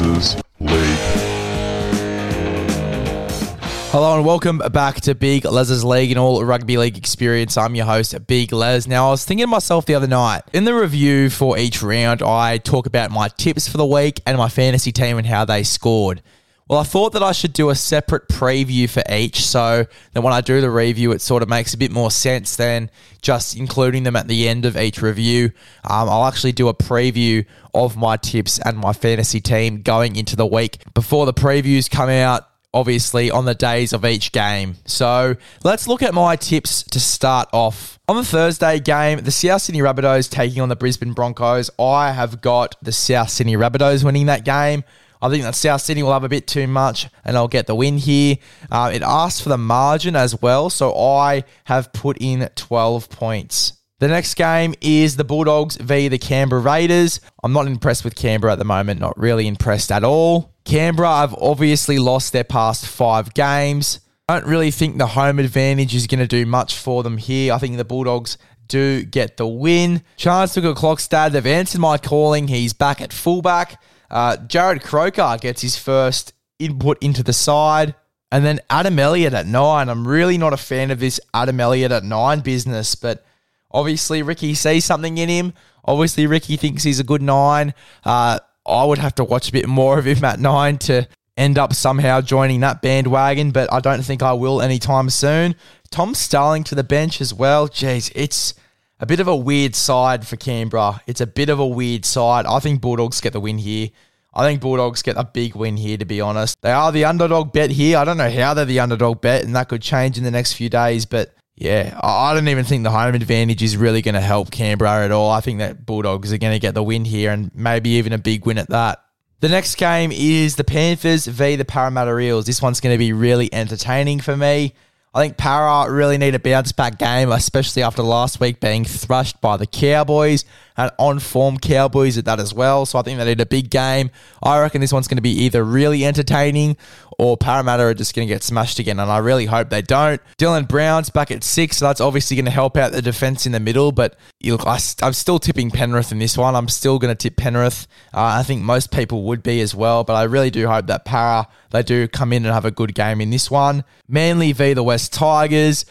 League. Hello and welcome back to Big Les's League and all rugby league experience. I'm your host, Big Les. Now, I was thinking to myself the other night, in the review for each round, I talk about my tips for the week and my fantasy team and how they scored. Well, I thought that I should do a separate preview for each so that when I do the review, it sort of makes a bit more sense than just including them at the end of each review. Um, I'll actually do a preview of my tips and my fantasy team going into the week before the previews come out obviously, on the days of each game. So let's look at my tips to start off. On the Thursday game, the South Sydney Rabbitohs taking on the Brisbane Broncos. I have got the South Sydney Rabbitohs winning that game. I think that South Sydney will have a bit too much and I'll get the win here. Uh, it asks for the margin as well, so I have put in 12 points. The next game is the Bulldogs v the Canberra Raiders. I'm not impressed with Canberra at the moment, not really impressed at all. Canberra have obviously lost their past five games. I don't really think the home advantage is going to do much for them here. I think the Bulldogs do get the win. Chance took a clock stab. They've answered my calling. He's back at fullback. Uh, Jarrod Croker gets his first input into the side. And then Adam Elliott at nine. I'm really not a fan of this Adam Elliott at nine business, but obviously Ricky sees something in him. Obviously, Ricky thinks he's a good nine. Uh, I would have to watch a bit more of him at nine to end up somehow joining that bandwagon, but I don't think I will anytime soon. Tom Starling to the bench as well. Jeez, it's a bit of a weird side for Canberra. It's a bit of a weird side. I think Bulldogs get the win here. I think Bulldogs get a big win here, to be honest. They are the underdog bet here. I don't know how they're the underdog bet, and that could change in the next few days, but yeah, I don't even think the home advantage is really going to help Canberra at all. I think that Bulldogs are going to get the win here and maybe even a big win at that. The next game is the Panthers v the Parramatta Eels. This one's going to be really entertaining for me. I think Para really need a bounce back game, especially after last week being thrashed by the Cowboys and on form Cowboys at that as well. So I think they need a big game. I reckon this one's going to be either really entertaining or Parramatta are just going to get smashed again. And I really hope they don't. Dylan Brown's back at six, so that's obviously going to help out the defense in the middle. But look, I, am still tipping Penrith in this one. I'm still going to tip Penrith. Uh, I think most people would be as well, but I really do hope that Para they do come in and have a good game in this one. Manly v the West Tigers.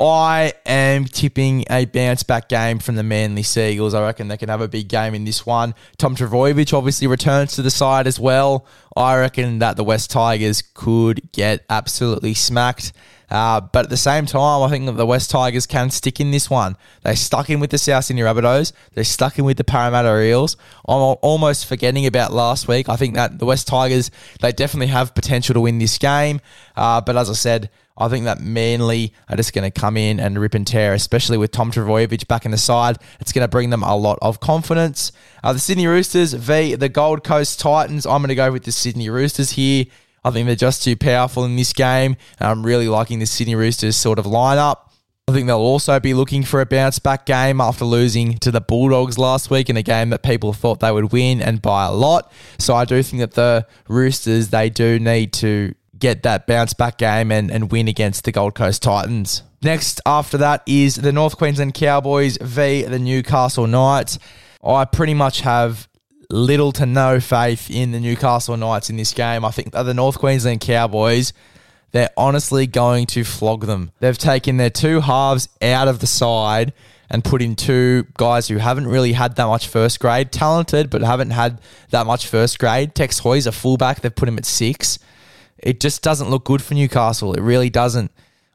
I am tipping a bounce back game from the Manly Sea Eagles. I reckon they can have a big game in this one. Tom Trbojevic obviously returns to the side as well. I reckon that the West Tigers could get absolutely smacked. Uh, but at the same time, I think that the West Tigers can stick in this one. They stuck in with the South Sydney Rabbitohs. They're stuck in with the Parramatta Eels. I'm almost forgetting about last week. I think that the West Tigers, they definitely have potential to win this game. Uh, but as I said, I think that Manly are just going to come in and rip and tear, especially with Tom Trbojevic back in the side. It's going to bring them a lot of confidence. Uh, the Sydney Roosters v the Gold Coast Titans. I'm going to go with the Sydney Roosters here. I think they're just too powerful in this game. I'm really liking the Sydney Roosters sort of lineup. I think they'll also be looking for a bounce back game after losing to the Bulldogs last week in a game that people thought they would win and by a lot. So I do think that the Roosters, they do need to get that bounce back game and, and win against the Gold Coast Titans. Next, after that, is the North Queensland Cowboys v the Newcastle Knights. I pretty much have little to no faith in the Newcastle Knights in this game. I think the North Queensland Cowboys, they're honestly going to flog them. They've taken their two halves out of the side and put in two guys who haven't really had that much first grade, talented, but haven't had that much first grade. Tex Hoy's a fullback, they've put him at six. It just doesn't look good for Newcastle. It really doesn't.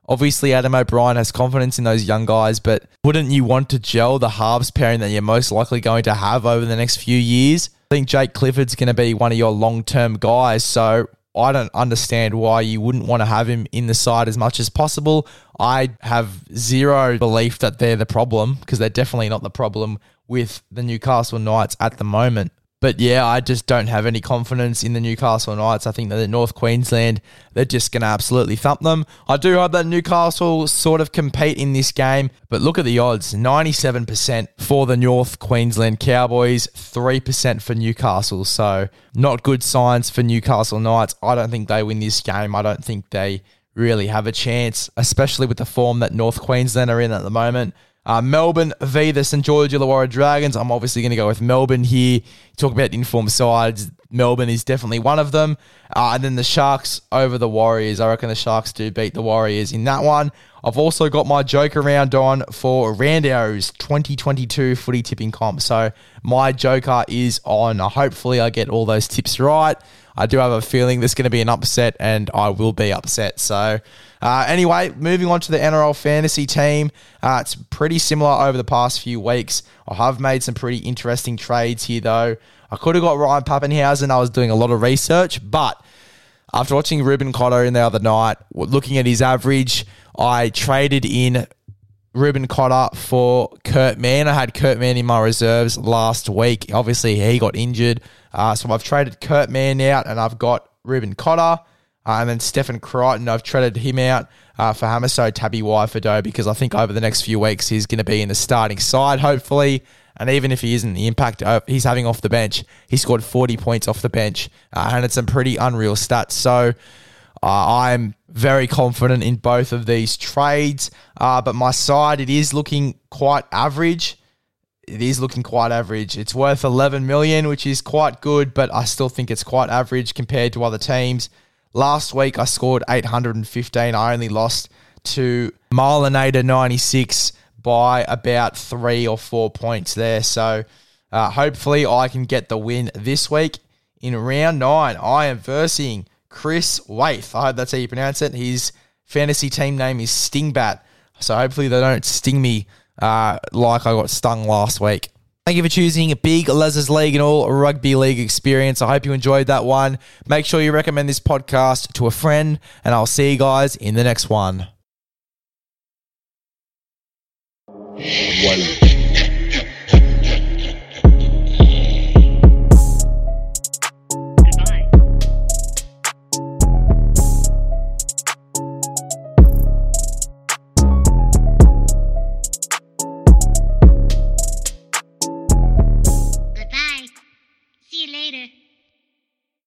Obviously, Adam O'Brien has confidence in those young guys, but wouldn't you want to gel the halves pairing that you're most likely going to have over the next few years? I think Jake Clifford's going to be one of your long term guys, so I don't understand why you wouldn't want to have him in the side as much as possible. I have zero belief that they're the problem because they're definitely not the problem with the Newcastle Knights at the moment. But yeah, I just don't have any confidence in the Newcastle Knights. I think that North Queensland, they're just going to absolutely thump them. I do hope that Newcastle sort of compete in this game, but look at the odds 97% for the North Queensland Cowboys, 3% for Newcastle. So, not good signs for Newcastle Knights. I don't think they win this game. I don't think they really have a chance, especially with the form that North Queensland are in at the moment. Uh, Melbourne v the St George Illawarra Dragons. I'm obviously going to go with Melbourne here. Talk about informed sides. Melbourne is definitely one of them. Uh, and then the Sharks over the Warriors. I reckon the Sharks do beat the Warriors in that one. I've also got my joker round on for Rando's 2022 footy tipping comp. So my joker is on. Hopefully, I get all those tips right. I do have a feeling there's going to be an upset, and I will be upset. So, uh, anyway, moving on to the NRL fantasy team. Uh, it's pretty similar over the past few weeks. I have made some pretty interesting trades here, though. I could have got Ryan Papenhuyzen. I was doing a lot of research, but after watching Reuben Cotter in the other night, looking at his average, I traded in Reuben Cotter for Kurt Mann. I had Kurt Mann in my reserves last week. Obviously, he got injured. Uh, so I've traded Kurt Mann out and I've got Reuben Cotter. Uh, and then Stephen Crichton, I've traded him out uh, for Hamiso Tabuai-Fidow because I think over the next few weeks he's going to be in the starting side, hopefully. And even if he isn't, the impact he's having off the bench, he scored 40 points off the bench. Uh, and it's some pretty unreal stats. So uh, I'm very confident in both of these trades. Uh, but my side, it is looking quite average it is looking quite average. It's worth 11 million, which is quite good, but I still think it's quite average compared to other teams. Last week I scored 815. I only lost to Marlinator 96 by about three or four points there. So uh, hopefully I can get the win this week. In round nine, I am versing Chris Waith. I hope that's how you pronounce it. His fantasy team name is Stingbat. So hopefully they don't sting me uh, like I got stung last week. Thank you for choosing Big Les's League and all rugby league experience. I hope you enjoyed that one. Make sure you recommend this podcast to a friend, and I'll see you guys in the next one. One.